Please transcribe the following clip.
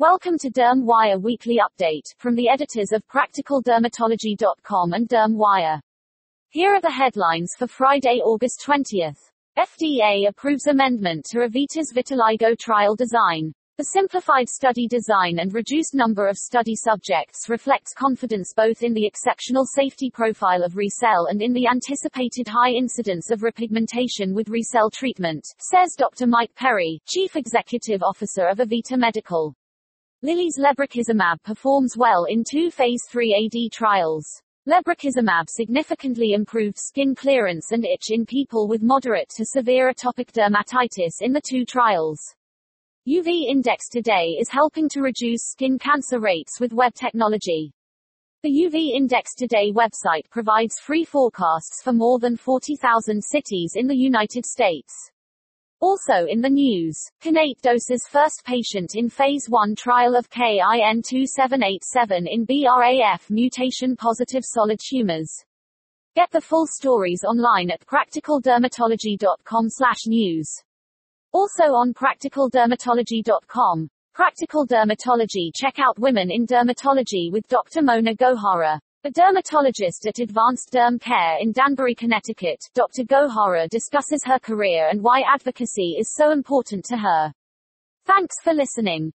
Welcome to Derm Wire Weekly Update from the editors of PracticalDermatology.com and Derm Wire. Here are the headlines for Friday, August 20th. FDA approves amendment to Avita's vitiligo trial design. The simplified study design and reduced number of study subjects reflects confidence both in the exceptional safety profile of RECELL and in the anticipated high incidence of repigmentation with RECELL treatment, says Dr. Mike Perry, Chief Executive Officer of Avita Medical. Lilly's lebrikizumab performs well in two phase 3 AD trials. Lebrikizumab significantly improved skin clearance and itch in people with moderate to severe atopic dermatitis in the two trials. UV Index today is helping to reduce skin cancer rates with web technology. The UV Index Today website provides free forecasts for more than 40,000 cities in the United States. Also in the news, Kinnate doses first patient in phase 1 trial of KIN2787 in BRAF mutation positive solid tumors. Get the full stories online at practicaldermatology.com/news. Also on practicaldermatology.com. Practical Dermatology Check out Women in Dermatology with Dr. Mona Gohara. A dermatologist at Advanced Derm Care in Danbury, Connecticut, Dr. Gohara discusses her career and why advocacy is so important to her. Thanks for listening.